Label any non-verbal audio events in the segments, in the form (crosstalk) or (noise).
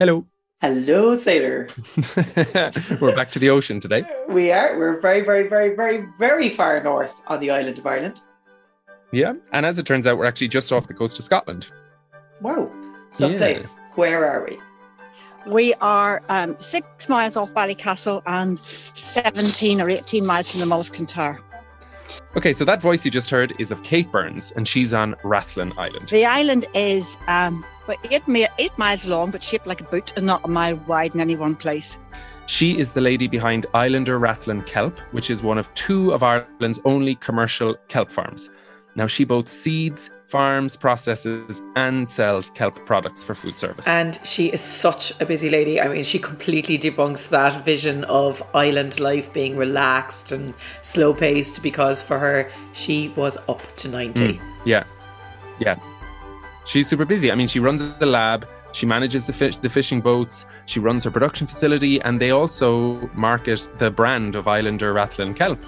Hello. Hello, sailor. (laughs) We're back to the ocean today. We are. We're very, very, very, very, very far north on the island of Ireland. Yeah, and as it turns out, we're actually just off the coast of Scotland. Wow. Someplace. Where are we? We are um, six miles off Ballycastle and 17 or 18 miles from the Mull of Kintyre. Okay, so that voice you just heard is of Kate Burns, and she's on Rathlin Island. The island is um, about eight, mi- eight miles long, but shaped like a boot and not a mile wide in any one place. She is the lady behind Islander Rathlin Kelp, which is one of two of Ireland's only commercial kelp farms. Now, she both seeds, farms, processes, and sells kelp products for food service. And she is such a busy lady. I mean, she completely debunks that vision of island life being relaxed and slow paced because for her, she was up to 90. Mm, yeah, yeah. She's super busy. I mean, she runs the lab, she manages the, fish, the fishing boats, she runs her production facility, and they also market the brand of Islander Rathlin Kelp.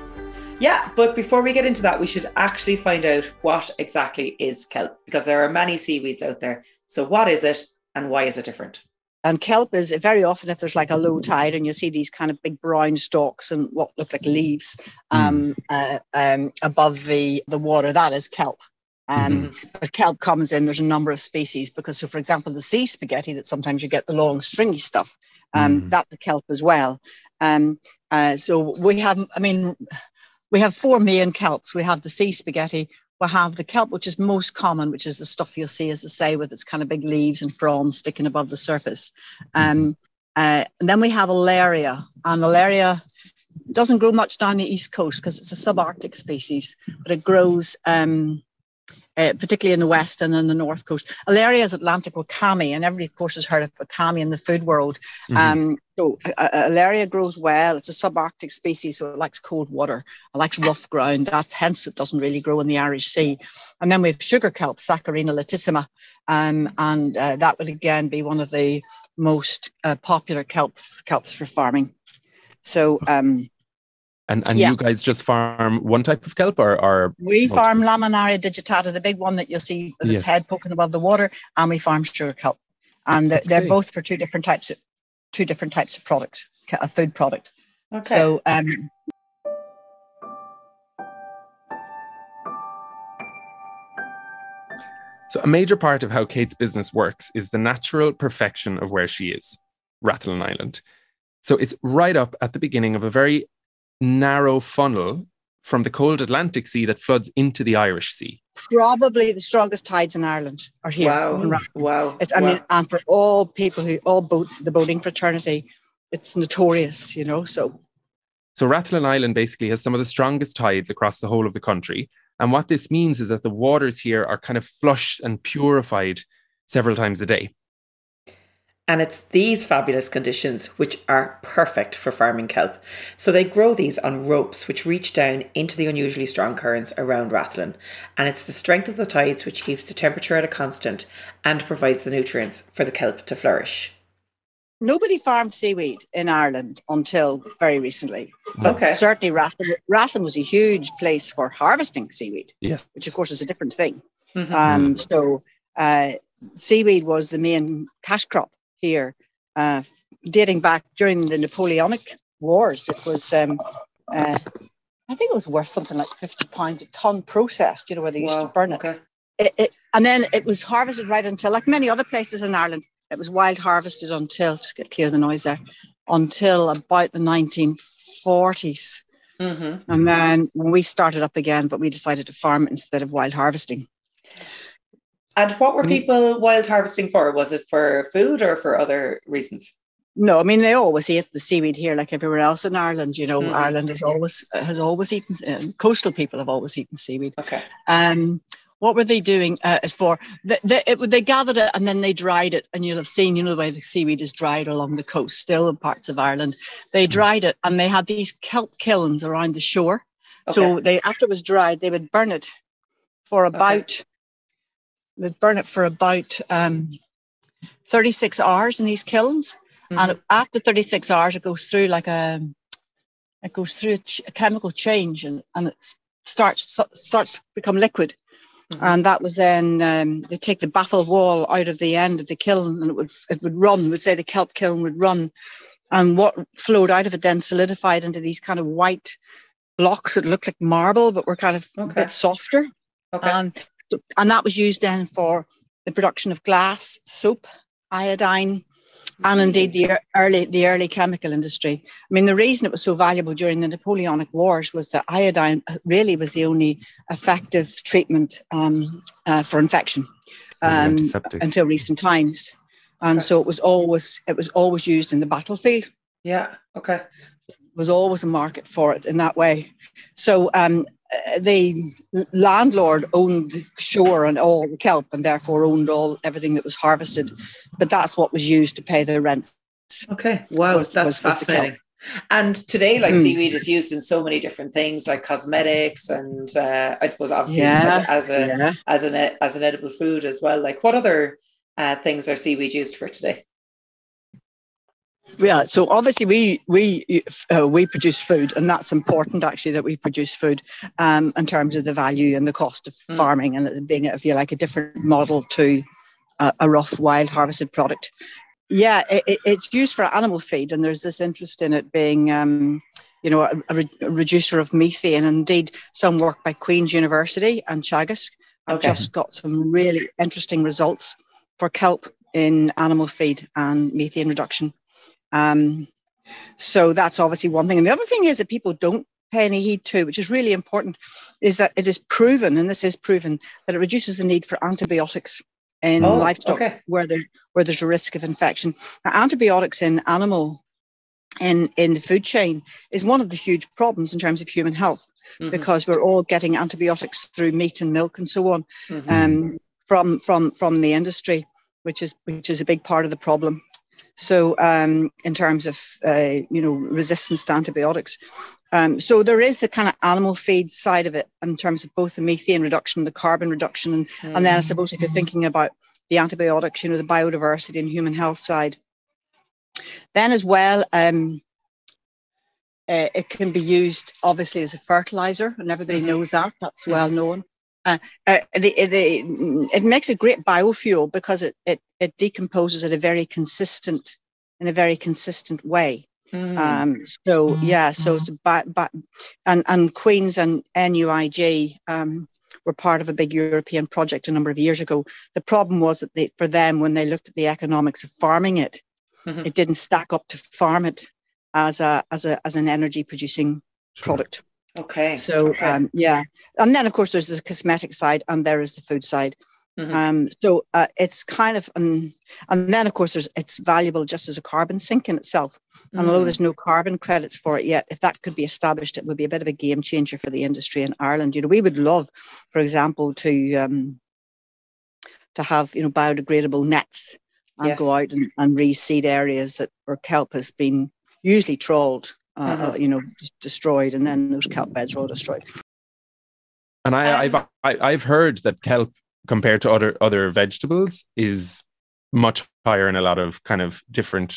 Yeah, but before we get into that, we should actually find out what exactly is kelp because there are many seaweeds out there. So, what is it and why is it different? And kelp is very often, if there's like a low tide and you see these kind of big brown stalks and what look like leaves um, uh, um, above the, the water, that is kelp. Um, But kelp comes in, there's a number of species because, so for example, the sea spaghetti that sometimes you get the long stringy stuff, um, Mm. that's the kelp as well. Um, uh, so we have, I mean, we have four main kelps. We have the sea spaghetti. We have the kelp, which is most common, which is the stuff you'll see, as I say, with its kind of big leaves and fronds sticking above the surface. Um, uh, and then we have Alaria, and Alaria doesn't grow much down the east coast because it's a subarctic species, but it grows um, uh, particularly in the west and in the north coast. Alaria is Atlantic wakame, and everybody, of course, has heard of wakame in the food world. Mhm. Um, so uh, uh, Alaria grows well. It's a subarctic species, so it likes cold water. It likes rough ground. That's hence it doesn't really grow in the Irish Sea. And then we have sugar kelp, Saccharina latissima, um, and uh, that would again be one of the most uh, popular kelp kelps for farming. So um, and and yeah. you guys just farm one type of kelp or, or we Multiple. farm Laminaria digitata, the big one that you'll see with Yes. its head poking above the water, and we farm sugar kelp. And they're, they're both for two different types of two different types of product, a food product. Okay. So um, So, a major part of how Kate's business works is the natural perfection of where she is, Rathlin Island. So, it's right up at the beginning of a very narrow funnel from the cold Atlantic Sea that floods into the Irish Sea. probably the strongest tides in Ireland are here. wow. Wow. It's, I wow. mean, and for all people who all boat the boating fraternity, it's notorious, you know. So So, Rathlin Island basically has some of the strongest tides across the whole of the country. And what this means is that the waters here are kind of flushed and purified several times a day. And it's these fabulous conditions which are perfect for farming kelp. So they grow these on ropes which reach down into the unusually strong currents around Rathlin. And it's the strength of the tides which keeps the temperature at a constant and provides the nutrients for the kelp to flourish. nobody farmed seaweed in Ireland until very recently. But Okay. certainly Rathlin, Rathlin was a huge place for harvesting seaweed, Yes. which of course is a different thing. Mhm. Um, so uh, seaweed was the main cash crop here, uh, dating back during the Napoleonic Wars. It was, um, uh, I think it was worth something like fifty pounds a ton processed. You know where they used to burn it. Okay. It, it. And then it was harvested right until, like many other places in Ireland, it was wild harvested until just get clear the noise there, until about the nineteen forties. hmm And then when we started up again, but we decided to farm it instead of wild harvesting. And what were people wild harvesting for? Was it for food or for other reasons? No, I mean they always eat the seaweed here, like everywhere else in Ireland. You know, Mhm. Ireland has always has always eaten. Uh, coastal people have always eaten seaweed. Okay. Um, what were they doing uh, it for? They, they, it, they gathered it and then they dried it, and you'll have seen, you know, the way the seaweed is dried along the coast, still in parts of Ireland. They dried it, and they had these kelp kilns around the shore. So they, after it was dried, they would burn it for about. They'd burn it for about um, thirty-six hours in these kilns, Mhm. and after 36 hours it goes through like a it goes through a, ch- a chemical change and, and it starts starts to become liquid Mm-hmm. And that was then um, they take the baffle wall out of the end of the kiln, and it would it would run. Would say the kelp kiln would run, and what flowed out of it then solidified into these kind of white blocks that looked like marble, but were kind of okay. a bit softer. Okay. Um, and that was used then for the production of glass, soap, iodine, and indeed the early the early chemical industry. I mean, the reason it was so valuable during the Napoleonic Wars was that iodine really was the only effective treatment um, uh, for infection um, until recent times, and okay. so it was always it was always used in the battlefield. Yeah. Okay. Was always a market for it in that way. So um, the landlord owned the shore and all the kelp and therefore owned all everything that was harvested. But that's what was used to pay the rent. Okay wow was, that's was, fascinating. Was and today like mm. seaweed is used in so many different things like cosmetics and uh, i suppose obviously yeah, as, as, a yeah. as an as an edible food as well. Like what other uh, things are seaweed used for today yeah, so obviously we we uh, we produce food, and that's important actually that we produce food um, in terms of the value and the cost of mm. farming, and it being if you like a different model to a, a rough wild harvested product. Yeah, it, it's used for animal feed, and there's this interest in it being. Um, you know, a, a, re- a, reducer of methane. And indeed, some work by Queen's University and Teagasc have okay. just got some really interesting results for kelp in animal feed and methane reduction. Um, so that's obviously one thing. And the other thing is that people don't pay any heed to, which is really important, is that it is proven, and this is proven, that it reduces the need for antibiotics in oh, livestock okay. where there's where there's a risk of infection. Now, antibiotics in animal in in the food chain is one of the huge problems in terms of human health mm-hmm. because we're all getting antibiotics through meat and milk and so on mm-hmm. um, from from from the industry, which is which is a big part of the problem. So, um, in terms of uh, you know resistance to antibiotics, um, so there is the kind of animal feed side of it in terms of both the methane reduction, the carbon reduction, and, mm. and then I suppose if you're thinking about the antibiotics, you know, the biodiversity and human health side. Then as well, um, uh, it can be used obviously as a fertilizer, and everybody mm-hmm. knows that. That's well known. Uh, uh, the, the, it makes a great biofuel because it, it, it decomposes in a very consistent in a very consistent way. Mm. Um, so mm. yeah, so it's ba- ba- and and Queens and NUIG um, were part of a big European project a number of years ago. The problem was that they, for them, when they looked at the economics of farming it, mm-hmm. it didn't stack up to farm it as a as a as an energy producing sure. product. Okay. So okay. Um, yeah, and then of course there's the cosmetic side, and there is the food side. Mm-hmm. Um, so uh, it's kind of, um, and then of course there's it's valuable just as a carbon sink in itself. And mm-hmm. although there's no carbon credits for it yet, if that could be established, it would be a bit of a game changer for the industry in Ireland. You know, we would love, for example, to um, to have you know biodegradable nets and yes. go out and, and reseed areas that where kelp has been usually trawled uh, uh, you know, destroyed, and then those kelp beds were all destroyed. And I, um, I've I, I've heard that kelp compared to other other vegetables is much higher in a lot of kind of different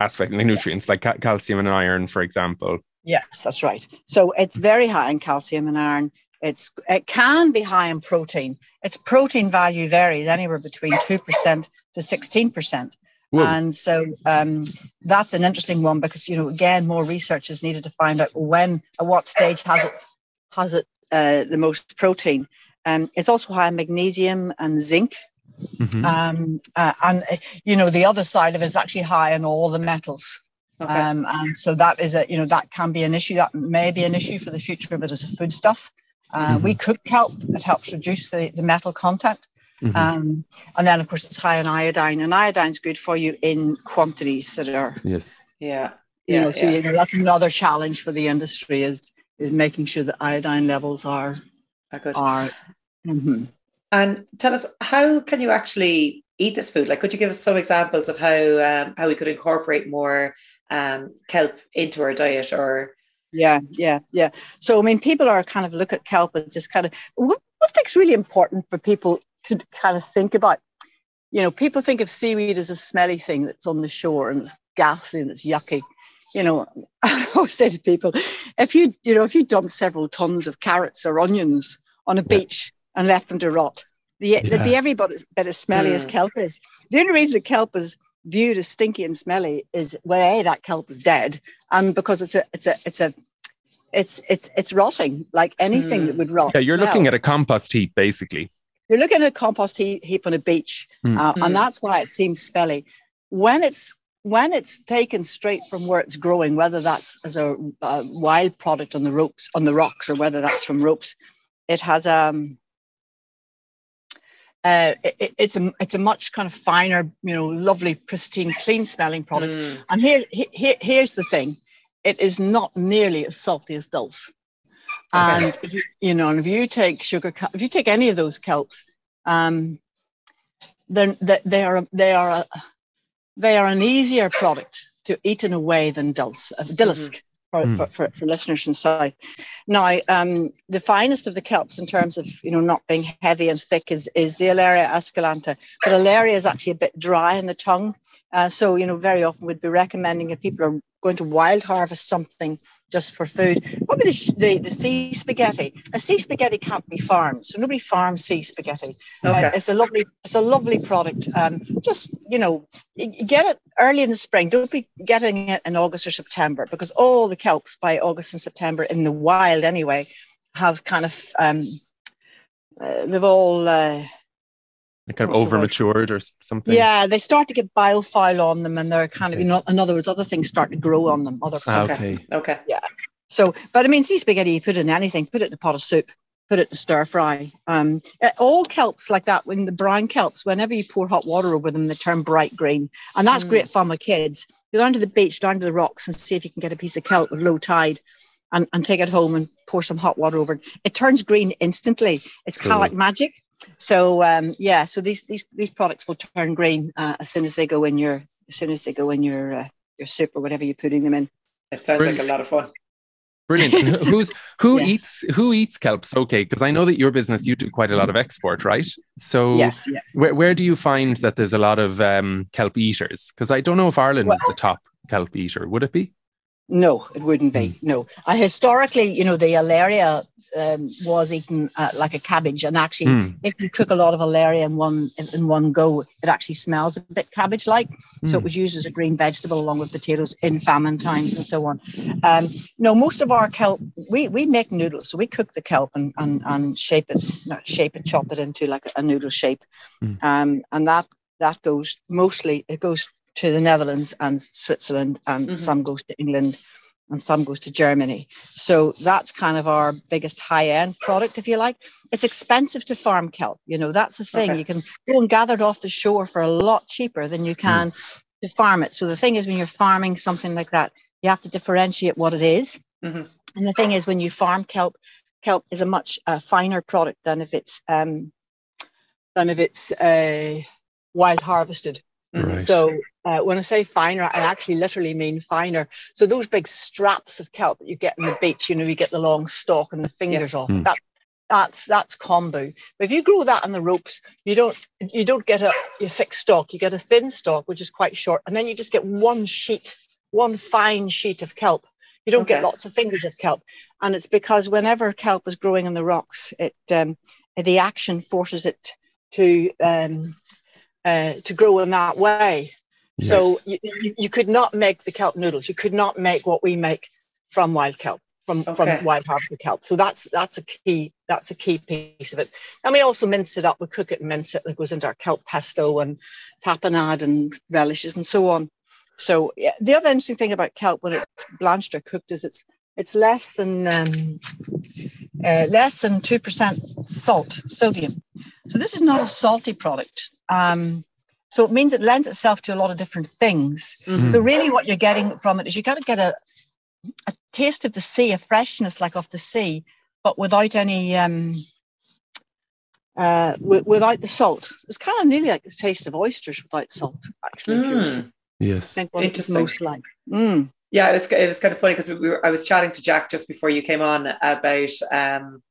aspects, like nutrients, like ca- calcium and iron, for example. Yes, that's right. So it's very high in calcium and iron. It's it can be high in protein. Its protein value varies anywhere between two percent to sixteen percent. Whoa. And so um, that's an interesting one because you know again more research is needed to find out when at what stage has it has it uh, the most protein. Um, it's also high in magnesium and zinc. Mm-hmm. Um, uh, and uh, you know the other side of it is actually high in all the metals. Okay. Um, and so that is a you know that can be an issue. That may be an issue for the future of it as a foodstuff. Uh, mm-hmm. We cook kelp. It helps reduce the, the metal content. Mm-hmm. Um, and then, of course, it's high in iodine, and iodine's good for you in quantities that are. Yes. Yeah. You yeah, know, so yeah. you know, that's another challenge for the industry is is making sure that iodine levels are good. are. Mm-hmm. And tell us, how can you actually eat this food? Like, could you give us some examples of how um, how we could incorporate more um, kelp into our diet, or yeah, yeah, yeah. So, I mean, people are kind of look at kelp as just kind of what, what I think is really important for people to kind of think about. You know, people think of seaweed as a smelly thing that's on the shore and it's ghastly and it's yucky. You know, (laughs) I always say to people, if you, you know, if you dump several tons of carrots or onions on a beach, and left them to rot. The, Yeah. the, the every bit bit as smelly as Mm. kelp is. The only reason that kelp is viewed as stinky and smelly is well, a that kelp is dead, and because it's a it's a it's a it's it's it's rotting like anything that would rot. Yeah, you're looking at a compost heap, basically. You're looking at a compost he- heap on a beach, Mm. uh, Mm. and that's why it seems smelly. When it's when it's taken straight from where it's growing, whether that's as a, a wild product on the ropes on the rocks, or whether that's from ropes, it has um. Uh, it- it, it's a it's a much kind of finer, you know, lovely, pristine, clean smelling product. Mm. And here, here, here's the thing: it is not nearly as salty as dulse. Okay. And if you, you know, and if you take sugar, if you take any of those kelps, um, then they, they are they are a, they are an easier product to eat in a way than dulse, uh, dillisk. For, Mm. for, for, for listeners south now um, the finest of the kelps in terms of you know not being heavy and thick is is the alaria esculenta but alaria is actually a bit dry in the tongue uh, so, you know, very often we'd be recommending if people are going to wild harvest something just for food, probably the, the, the sea spaghetti. A sea spaghetti can't be farmed, so nobody farms sea spaghetti. Uh, it's a lovely, it's a lovely product. Um, just you know, get it early in the spring. Don't be getting it in August or September because all the kelps by August and September in the wild anyway have kind of um, uh, they've all. Uh, They're kind of What's the over matured or something. yeah, they start to get biofile on them, and they're kind of, you know, in other words, other things start to grow on them. Other Ah, Okay. okay. Okay. so, but I mean, sea spaghetti, you put it in anything, put it in a pot of soup, put it in a stir fry. Um, uh, all kelps like that, when the brown kelps, whenever you pour hot water over them, they turn bright green, and that's Mm. great fun with kids. Go down to the beach, down to the rocks, and see if you can get a piece of kelp with low tide. And, and take it home and pour some hot water over it. It turns green instantly. It's kind of like magic. So um, yeah, so these these these products will turn green uh, as soon as they go in your as soon as they go in your uh, your soup or whatever you're putting them in. It sounds like a lot of fun. Brilliant. (laughs) Who- who's who Yeah. eats who eats kelps? Okay, because I know that your business you do quite a lot of export, right? So Yes, yeah. where where do you find that there's a lot of um, kelp eaters? Because I don't know if Ireland is the top kelp eater. Would it be? No, it wouldn't be. Hmm. No, uh, historically, you know, the alaria um, was eaten uh, like a cabbage, and actually, Hmm. if you cook a lot of alaria in one in, one go, it actually smells a bit cabbage-like. So Hmm. it was used as a green vegetable along with potatoes in famine times and so on. Um, no, most of our kelp, we, we make noodles. So we cook the kelp and, and, and shape it, not shape it, chop it into like a, noodle shape. Mm. Um, and that that goes mostly, it goes to the Netherlands and Switzerland, and Mhm. some goes to England and some goes to Germany. So that's kind of our biggest high end product, if you like. It's expensive to farm kelp. You know, that's the thing. Okay. You can go and gather it off the shore for a lot cheaper than you can to farm it. So the thing is, when you're farming something like that, you have to differentiate what it is. Mhm. And the thing is, when you farm kelp, kelp is a much uh, finer product than if it's um, than if it's uh, wild harvested. Mm. Right. So uh, when I say finer, I actually literally mean finer. So those big straps of kelp that you get in the beach, you know, you get the long stalk and the fingers Yes. off. Mm. That that's that's kombu. But if you grow that on the ropes, you don't you don't get a, a thick stalk. You get a thin stalk, which is quite short, and then you just get one sheet, one fine sheet of kelp. You don't Okay. get lots of fingers of kelp, and it's because whenever kelp is growing in the rocks, it um, the action forces it to um, uh, to grow in that way. So you, you, you could not make the kelp noodles. You could not make what we make from wild kelp, from Okay. from wild harvested kelp. So that's that's a key that's a key piece of it. And we also mince it up. We cook it and mince it. It goes into our kelp pesto and tapenade and relishes and so on. So yeah, the other interesting thing about kelp when it's blanched or cooked is it's it's less than um, uh, less than two percent salt sodium. So this is not a salty product. Um, so it means it lends itself to a lot of different things. Mhm. So really, what you're getting from it is you got to get a a taste of the sea, a freshness like of the sea, but without any um, uh, wi- without the salt. It's kind of nearly like the taste of oysters without salt. Actually, if you were to Mm. Yes. think what it's Interesting. most like. Mm. Yeah, it was, it was kind of funny because we were, I was chatting to Jack just before you came on about um,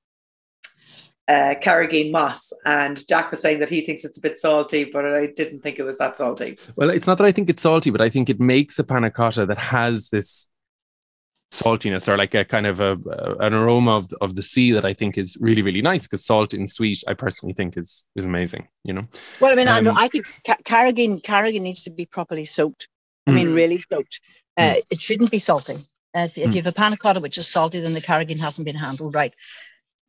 uh, Carrageen moss, and Jack was saying that he thinks it's a bit salty, but I didn't think it was that salty. Well, it's not that I think it's salty, but I think it makes a panna cotta that has this saltiness or like a kind of a, an aroma of, of the sea that I think is really really nice because salt in sweet I personally think is is amazing you know well I mean um, I know I think carrageen carrageen needs to be properly soaked I mean mm. really soaked uh, mm. it shouldn't be salty uh, if, if mm. you have a panna cotta which is salty then the carrageen hasn't been handled right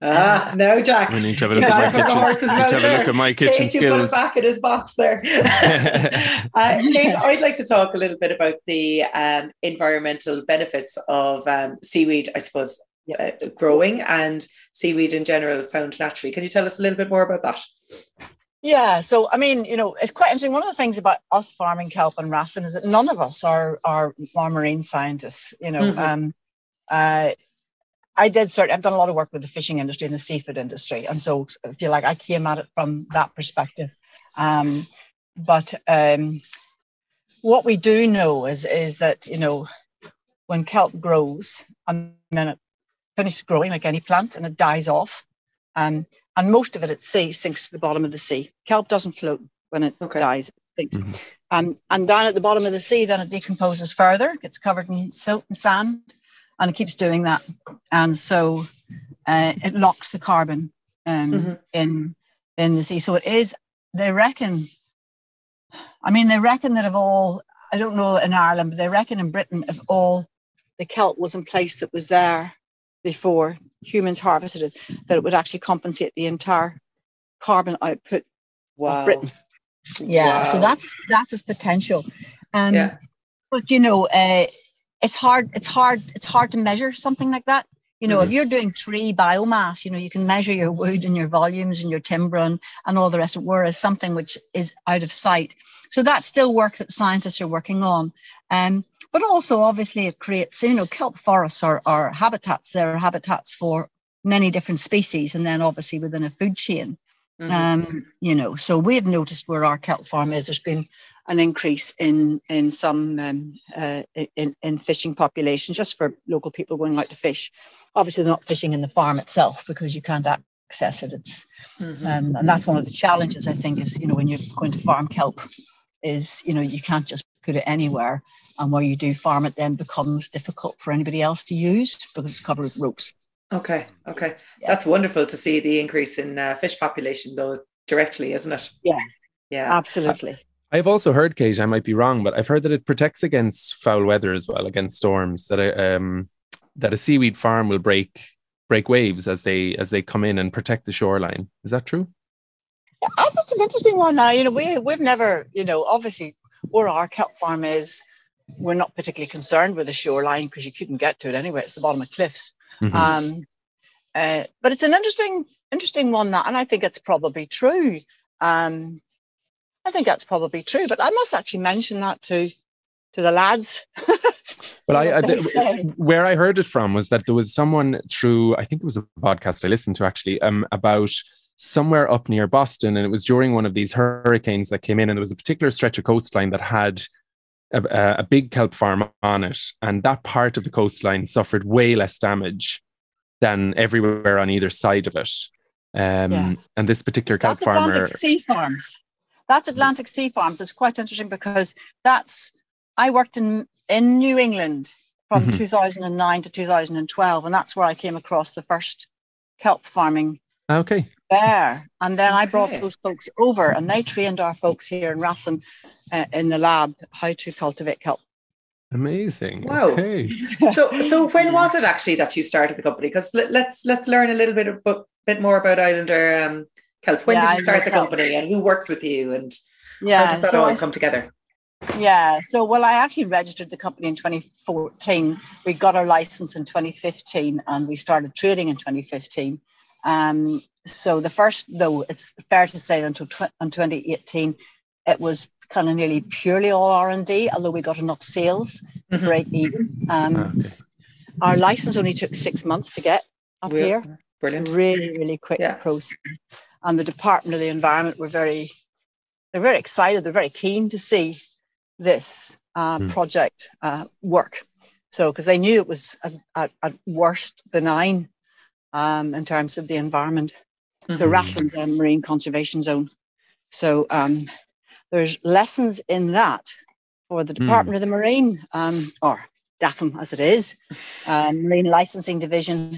Ah, uh, no, Jack. We need to have a look, at, my kitchen. have a look at my kitchen Kate, skills. You put it back in his box there. (laughs) uh, Kate, I'd like to talk a little bit about the um, environmental benefits of um, seaweed, I suppose, uh, growing and seaweed in general found naturally. Can you tell us a little bit more about that? Yeah, so I mean, you know, it's quite interesting. One of the things about us farming kelp and Rathlin is that none of us are are, are marine scientists. You know, mm-hmm. um, uh, I did sort. I've done a lot of work with the fishing industry and the seafood industry, and so I feel like I came at it from that perspective. Um, but um, what we do know is is that you know when kelp grows and then it finishes growing like any plant and it dies off, um, and most of it at sea sinks to the bottom of the sea. Kelp doesn't float when it okay. dies. It mm-hmm. um, and down at the bottom of the sea, then it decomposes further, gets covered in silt and sand, and it keeps doing that. And so uh, it locks the carbon um, mm-hmm. in in the sea. So it is. They reckon. I mean, they reckon that of all, I don't know in Ireland, but they reckon in Britain, if all the kelp was in place that was there before humans harvested it, that it would actually compensate the entire carbon output wow. of Britain. Yeah, wow. so that's that's its potential. Um, yeah. But you know, uh, it's hard it's hard it's hard to measure something like that. You know mm-hmm. if you're doing tree biomass you know you can measure your wood and your volumes and your timber and, and all the rest of it whereas something which is out of sight. So that's still work that scientists are working on. Um, but also obviously it creates you know kelp forests are, are habitats. They're habitats for many different species and then obviously within a food chain mm-hmm. um, you know so we've noticed where our kelp farm is there's been an increase in in some um, uh, in, in fishing population just for local people going out to fish. Obviously, they're not fishing in the farm itself because you can't access it. It's mm-hmm. um, and that's one of the challenges I think is you know when you're going to farm kelp is you know you can't just put it anywhere and where you do farm it then becomes difficult for anybody else to use because it's covered with ropes. Okay, okay, yeah. that's wonderful to see the increase in uh, fish population though directly, isn't it? Yeah, yeah, absolutely. I've also heard, Kate, I might be wrong, but I've heard that it protects against foul weather as well, against storms. That a, um, that a seaweed farm will break break waves as they as they come in and protect the shoreline. Is that true? Yeah, I think it's an interesting one. Now, you know, we we've never, you know, obviously where our kelp farm is, we're not particularly concerned with the shoreline because you couldn't get to it anyway. It's the bottom of cliffs. Mm-hmm. Um, uh, but it's an interesting, interesting one that, and I think it's probably true. Um, I think that's probably true, but I must actually mention that to to the lads. (laughs) but I, I where I heard it from was that there was someone through I think it was a podcast I listened to actually um, about somewhere up near Boston, and it was during one of these hurricanes that came in, and there was a particular stretch of coastline that had a, a big kelp farm on it, and that part of the coastline suffered way less damage than everywhere on either side of it. Um, yeah. And this particular kelp That's farmer, Atlantic Sea Farms. That's Atlantic Sea Farms. It's quite interesting because that's I worked in in New England from mm-hmm. 2009 to 2012, and that's where I came across the first kelp farming. Okay. There, and then okay. I brought those folks over, and they trained our folks here in Rathlin uh, in the lab how to cultivate kelp. Amazing. Wow. Okay. (laughs) so, so when was it actually that you started the company? Because let, us let's, let's learn a little bit about, bit more about Islander um, Kelp. When yeah, did you start the company and who works with you and yeah, how does that so all I, come together? Yeah, so well, I actually registered the company in 2014. We got our license in 2015 and we started trading in 2015. Um, so the first, though, it's fair to say until tw- in 2018, it was kind of nearly purely all R&D, although we got enough sales to mm-hmm. break even. Um, okay. Our license only took six months to get up We're, here. Brilliant. Really, really quick yeah. process and the Department of the Environment were very, they're very excited. They're very keen to see this uh, mm. project uh, work. So, because they knew it was at, at worst benign um, in terms of the environment. Mm-hmm. So, Rathlin's a marine conservation zone. So, um, there's lessons in that for the hmm. Department mm. of the Marine, um, or DAFM as it is, um, Marine Licensing Division,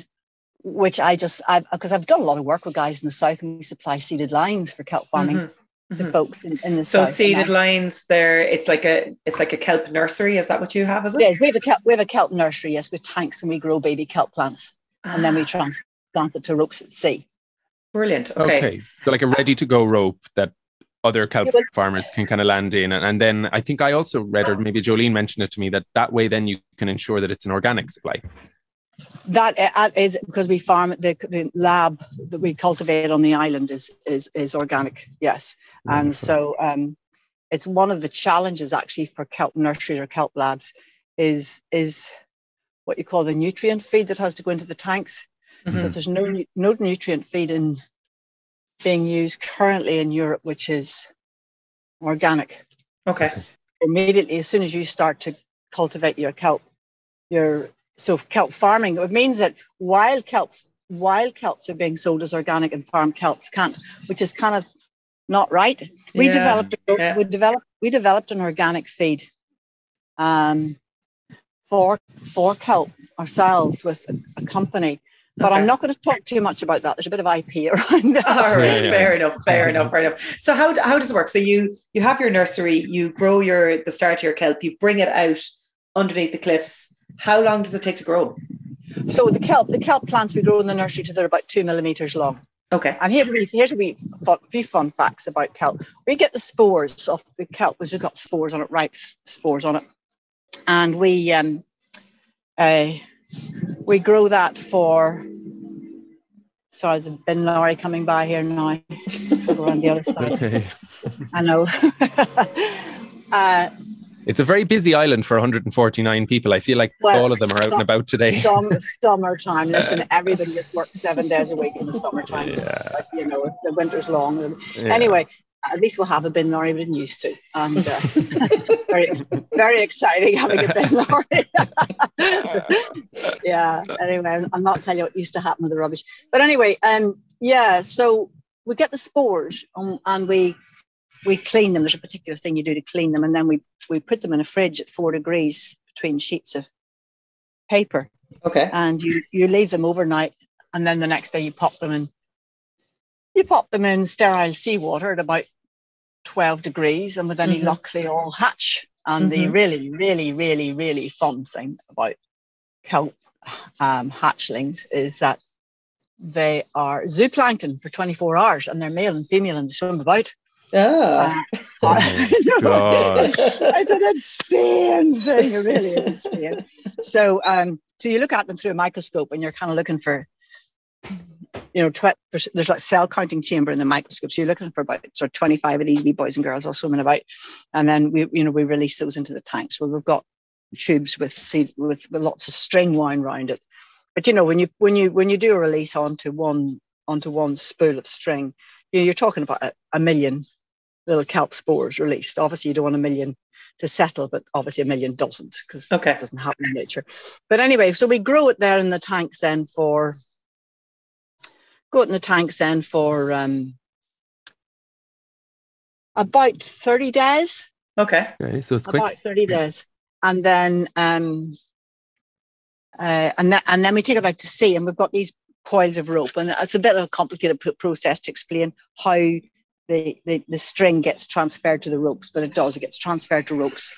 which I just, I've, because I've done a lot of work with guys in the south and we supply seeded lines for kelp farming. Mm-hmm. The mm-hmm. folks in, in the so south. seeded lines there it's like a it's like a kelp nursery is that what you have is it yes we have a kelp we have a kelp nursery yes with tanks and we grow baby kelp plants. And then we (sighs) transplant it to ropes at sea brilliant okay, okay. so like a ready to go rope that other kelp farmers can kind of land in. And, and then I think I also read, or maybe Jolene mentioned it to me, that that way then you can ensure that it's an organic supply. That uh, is because we farm the, the lab that we cultivate on the island is is is organic, yes, Wonderful. and so um, it's one of the challenges actually for kelp nurseries or kelp labs is is what you call the nutrient feed that has to go into the tanks mm-hmm. because there's no no nutrient feed in being used currently in Europe, which is organic. Okay. Immediately, as soon as you start to cultivate your kelp, your so kelp farming, it means that wild kelps, wild kelps are being sold as organic and farm kelps can't, which is kind of not right. We yeah, developed yeah. we developed we developed an organic feed um, for for kelp ourselves with a, a company but okay. I'm not going to talk too much about that. There's a bit of IP (laughs) around that. Oh, All right, yeah. fair enough, fair enough, fair enough. So how, how does it work? So you you have your nursery, you grow your the start of your kelp, you bring it out underneath the cliffs. How long does it take to grow? So the kelp, the kelp plants we grow in the nursery to they're about two millimeters long. Okay. And here's a here's a wee fun, few fun facts about kelp. We get the spores off the kelp, because we've got spores on it, right? Spores on it, and we um, uh, we grow that for Sorry, there's a bin lorry coming by here now. So go around the other side. (laughs) Okay. I know. (laughs) uh, it's a very busy island for 149 people. I feel like well, all of them are out and about today. Summer, (laughs) summertime. Listen, everybody just works seven days a week in the summertime. Yeah. Just, you know, the winter's long. Yeah. Anyway, at least we'll have a bin lorry we didn't used to. And uh, (laughs) very, very exciting having a bin lorry. (laughs) (laughs) yeah. Anyway, I'll not tell you what used to happen with the rubbish. But anyway, um, yeah. So we get the spores um, and we we clean them. There's a particular thing you do to clean them, and then we we put them in a fridge at four degrees between sheets of paper. Okay. And you you leave them overnight, and then the next day you pop them in you pop them in sterile seawater at about 12 degrees, and with any mm-hmm. luck, they all hatch. And mm-hmm. the really, really, really, really fun thing about kelp um, hatchlings is that they are zooplankton for 24 hours and they're male and female and they swim about. (laughs) Oh. (laughs) Uh, oh (laughs) it's an insane thing. It really is insane. So, um, so you look at them through a microscope and you're kind of looking for you know, tw- there's, like cell counting chamber in the microscope. So you're looking for about sort of 25 of these wee boys and girls all swimming about. And then we, you know, we release those into the tanks. Well, we've got tubes with seed, with, with lots of string wound around it. But you know, when you when you when you do a release onto one onto one spool of string, you know, you're talking about a, a million little kelp spores released. Obviously, you don't want a million to settle, but obviously a million doesn't because okay. it doesn't happen in nature. But anyway, so we grow it there in the tanks then for go in the tanks then for um, about 30 days. Okay. okay so it's about quick. 30 days. And then um, uh, and, th- and then we take it out to sea and we've got these coils of rope and it's a bit of a complicated process to explain how the, the, the string gets transferred to the ropes, but it does, it gets transferred to ropes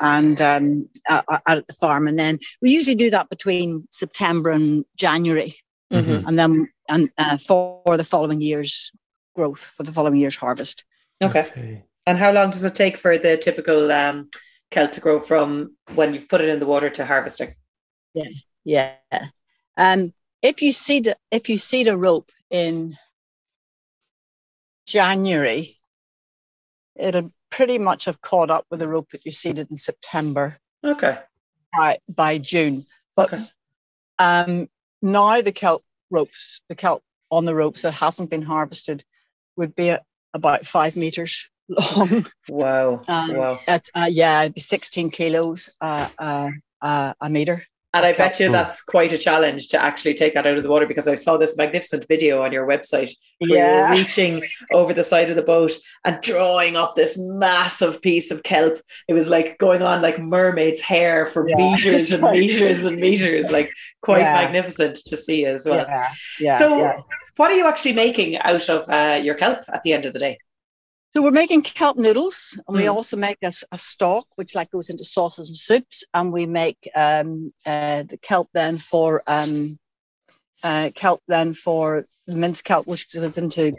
and um, uh, at the farm. And then we usually do that between September and January. Mm-hmm. And then and uh, for the following year's growth, for the following year's harvest. Okay. okay. And how long does it take for the typical um, kelp to grow from when you've put it in the water to harvesting? Yeah, yeah. Um, if you seed if you seed a rope in January, it'll pretty much have caught up with the rope that you seeded in September. Okay. By by June, but okay. um, now the kelp ropes, the kelp on the ropes that hasn't been harvested would be about five meters (laughs) long. Wow. Um, wow. At, uh, yeah, it'd be 16 kilos uh, uh, uh, a meter. And I bet you that's quite a challenge to actually take that out of the water because I saw this magnificent video on your website where yeah. you're reaching over the side of the boat and drawing up this massive piece of kelp. It was like going on like mermaid's hair for yeah, (laughs) meters and meters and meters, like quite yeah. magnificent to see as well. Yeah. yeah so, what are you actually making out of uh, your kelp at the end of the day? So we're making kelp noodles, and mm. we also make a, a, stock which like goes into sauces and soups, and we make um, uh, the kelp then for um, uh, kelp then for the minced kelp, which goes into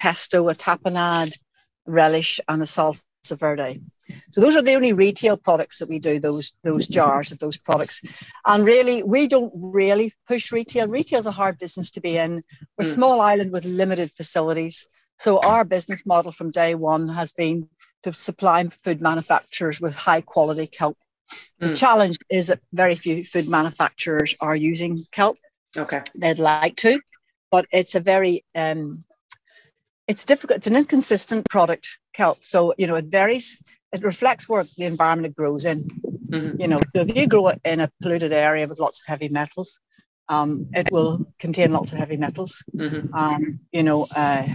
pesto, a tapenade, relish, and a salsa verde. So those are the only retail products that we do. Those those jars of those products, and really we don't really push retail. Retail is a hard business to be in. We're a mm. small island with limited facilities. So our business model from day one has been to supply food manufacturers with high quality kelp. Mm. The challenge is that very few food manufacturers are using kelp. Okay. They'd like to, but it's a very um, it's difficult. It's an inconsistent product, kelp. So you know it varies. It reflects where the environment it grows in. Mm-hmm. You know, so if you grow it in a polluted area with lots of heavy metals, um, it will contain lots of heavy metals. Mm-hmm. Um, you know, uh,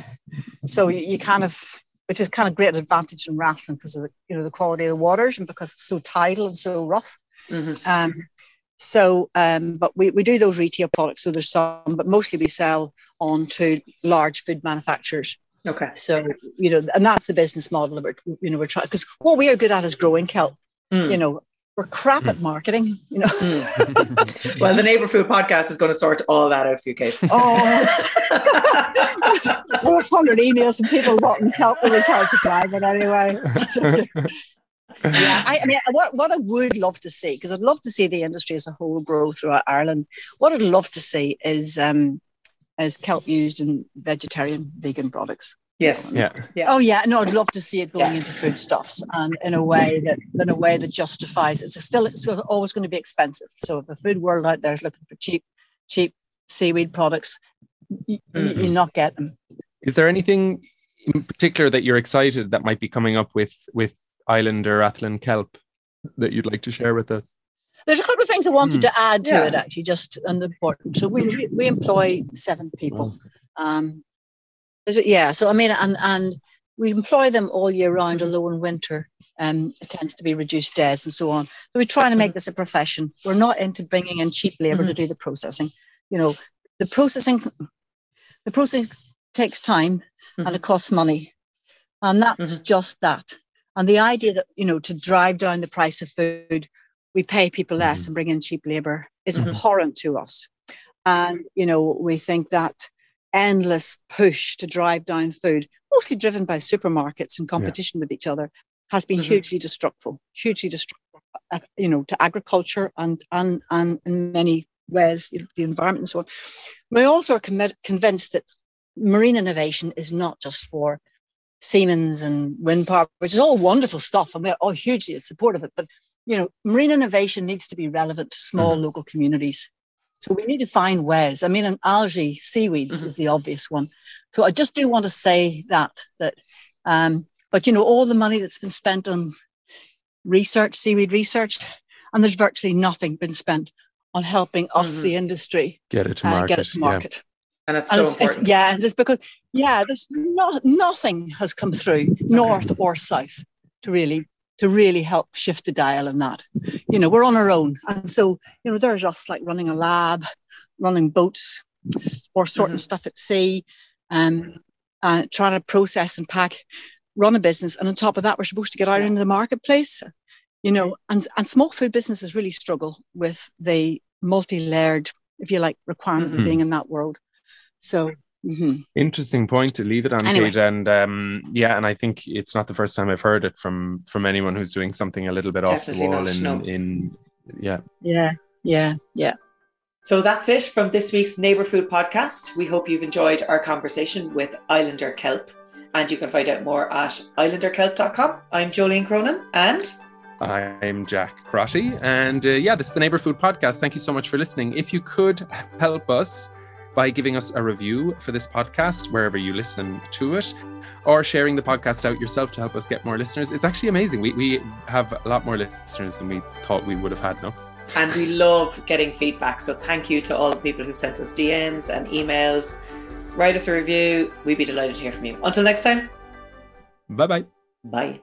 so you, you, kind of, which is kind of great advantage in Rathlin because of the, you know the quality of the waters and because it's so tidal and so rough. Mm-hmm. Um, so, um, but we, we do those retail products. So there's some, but mostly we sell on to large food manufacturers. Okay. So you know, and that's the business model that we're you know we're trying because what we are good at is growing kelp. Mm. You know, we're crap at marketing, you know. Mm. (laughs) well, the Neighbour Food podcast is going to sort all that out for you, Kate. Oh, (laughs) a hundred emails from people wanting help with the can't supply it anyway. (laughs) yeah, I, I, mean, what, what I would love to see, because I'd love to see the industry as a whole grow throughout Ireland. What I'd love to see is um, is kelp used in vegetarian, vegan products. Yes. Yeah. yeah. Oh yeah. No, I'd love to see it going yeah. into foodstuffs and in a way that in a way that justifies it's still it's always going to be expensive. So if the food world out there is looking for cheap, cheap seaweed products, you, mm-hmm. you not get them. Is there anything in particular that you're excited that might be coming up with with Islander Rathlin kelp that you'd like to share with us? There's a couple of things I wanted mm. to add to yeah. it actually, just and important. So we we employ seven people. Um, yeah, so I mean, and and we employ them all year round, although in winter um, it tends to be reduced days and so on. So we're trying to make this a profession. We're not into bringing in cheap labor mm-hmm. to do the processing. You know, the processing, the processing takes time mm-hmm. and it costs money, and that's mm-hmm. just that. And the idea that you know to drive down the price of food, we pay people less mm-hmm. and bring in cheap labor is mm-hmm. abhorrent to us. And you know, we think that endless push to drive down food, mostly driven by supermarkets and competition yeah. with each other, has been mm-hmm. hugely destructive, hugely destructive, uh, you know, to agriculture and, and, and in many ways, you know, the environment and so on. We also are com- convinced that marine innovation is not just for Siemens and wind power, which is all wonderful stuff, and we're all hugely supportive of it. But you know, marine innovation needs to be relevant to small mm-hmm. local communities. So we need to find ways. I mean, an algae, seaweeds mm-hmm. is the obvious one. So I just do want to say that that, um, but you know, all the money that's been spent on research, seaweed research, and there's virtually nothing been spent on helping us, mm-hmm. the industry, get it to market. Uh, get it to market. Yeah. And it's and so it's, important. It's, yeah, and just because, yeah, there's not nothing has come through, north or south, to really to really help shift the dial in that. You know, we're on our own. And so, you know, there's us like running a lab, running boats or sorting mm-hmm. stuff at sea, um, uh, trying to process and pack, run a business. And on top of that, we're supposed to get out yeah. into the marketplace. You know, and, and small food businesses really struggle with the multi-layered, if you like, requirement mm-hmm. of being in that world. So Mm-hmm. Interesting point to leave it on, anyway. Kate. And um, yeah, and I think it's not the first time I've heard it from from anyone who's doing something a little bit Definitely off the wall. Not, in, no. in yeah, yeah, yeah, yeah. So that's it from this week's Neighbour Food podcast. We hope you've enjoyed our conversation with Islander Kelp, and you can find out more at islanderkelp.com. I'm Jolene Cronin, and I'm Jack Crotty, and uh, yeah, this is the Neighbour Food podcast. Thank you so much for listening. If you could help us by giving us a review for this podcast wherever you listen to it or sharing the podcast out yourself to help us get more listeners. It's actually amazing. We, we have a lot more listeners than we thought we would have had, no? and we love getting feedback. So thank you to all the people who sent us DMs and emails. Write us a review. We'd be delighted to hear from you. Until next time. Bye bye. Bye.